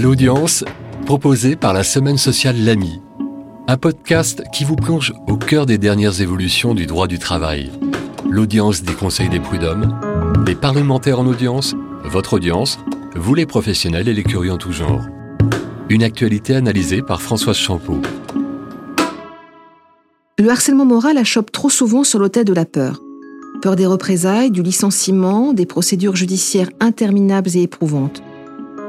L'audience, proposé par la Semaine sociale L'AMI, un podcast qui vous plonge au cœur des dernières évolutions du droit du travail. L'audience des conseils des prud'hommes, les parlementaires en audience, votre audience, vous les professionnels et les curieux en tout genre. Une actualité analysée par Françoise Champeau. Le harcèlement moral achoppe trop souvent sur l'autel de la peur. Peur des représailles, du licenciement, des procédures judiciaires interminables et éprouvantes.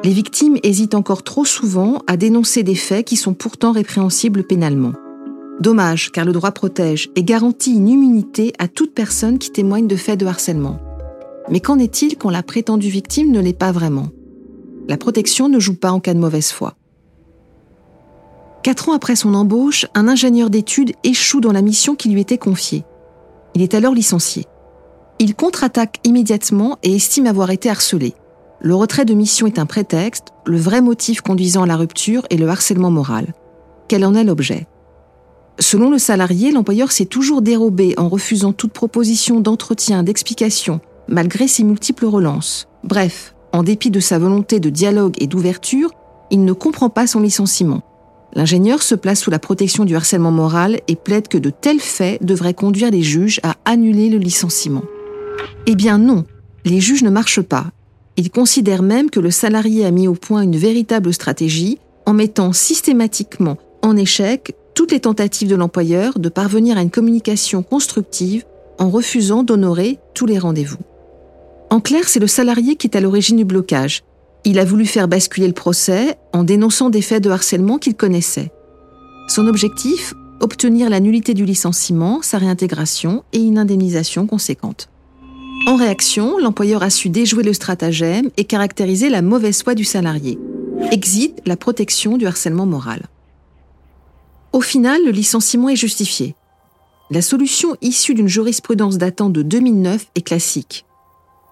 Les victimes hésitent encore trop souvent à dénoncer des faits qui sont pourtant répréhensibles pénalement. Dommage, car le droit protège et garantit une immunité à toute personne qui témoigne de faits de harcèlement. Mais qu'en est-il quand la prétendue victime ne l'est pas vraiment? La protection ne joue pas en cas de mauvaise foi. Quatre ans après son embauche, un ingénieur d'études échoue dans la mission qui lui était confiée. Il est alors licencié. Il contre-attaque immédiatement et estime avoir été harcelé. Le retrait de mission est un prétexte, le vrai motif conduisant à la rupture est le harcèlement moral. Quel en est l'objet? Selon le salarié, l'employeur s'est toujours dérobé en refusant toute proposition d'entretien, d'explication, malgré ses multiples relances. Bref, en dépit de sa volonté de dialogue et d'ouverture, il ne comprend pas son licenciement. L'ingénieur se place sous la protection du harcèlement moral et plaide que de tels faits devraient conduire les juges à annuler le licenciement. Eh bien non, les juges ne marchent pas. Ils considèrent même que le salarié a mis au point une véritable stratégie en mettant systématiquement en échec toutes les tentatives de l'employeur de parvenir à une communication constructive en refusant d'honorer tous les rendez-vous. En clair, c'est le salarié qui est à l'origine du blocage. Il a voulu faire basculer le procès en dénonçant des faits de harcèlement qu'il connaissait. Son objectif Obtenir la nullité du licenciement, sa réintégration et une indemnisation conséquente. En réaction, l'employeur a su déjouer le stratagème et caractériser la mauvaise foi du salarié. Exit la protection du harcèlement moral. Au final, le licenciement est justifié. La solution issue d'une jurisprudence datant de 2009 est classique.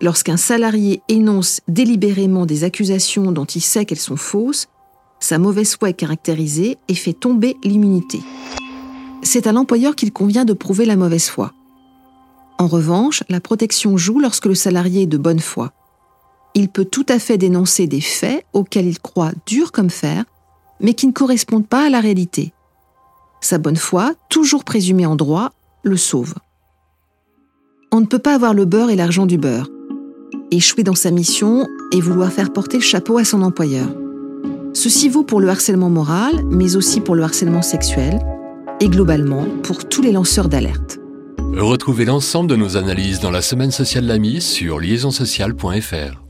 Lorsqu'un salarié énonce délibérément des accusations dont il sait qu'elles sont fausses, sa mauvaise foi est caractérisée et fait tomber l'immunité. C'est à l'employeur qu'il convient de prouver la mauvaise foi. En revanche, la protection joue lorsque le salarié est de bonne foi. Il peut tout à fait dénoncer des faits auxquels il croit dur comme fer, mais qui ne correspondent pas à la réalité. Sa bonne foi, toujours présumée en droit, le sauve. On ne peut pas avoir le beurre et l'argent du beurre, échouer dans sa mission et vouloir faire porter le chapeau à son employeur. Ceci vaut pour le harcèlement moral, mais aussi pour le harcèlement sexuel, et globalement pour tous les lanceurs d'alerte. Retrouvez l'ensemble de nos analyses dans la semaine sociale l'AMI sur liaisonsociale.fr.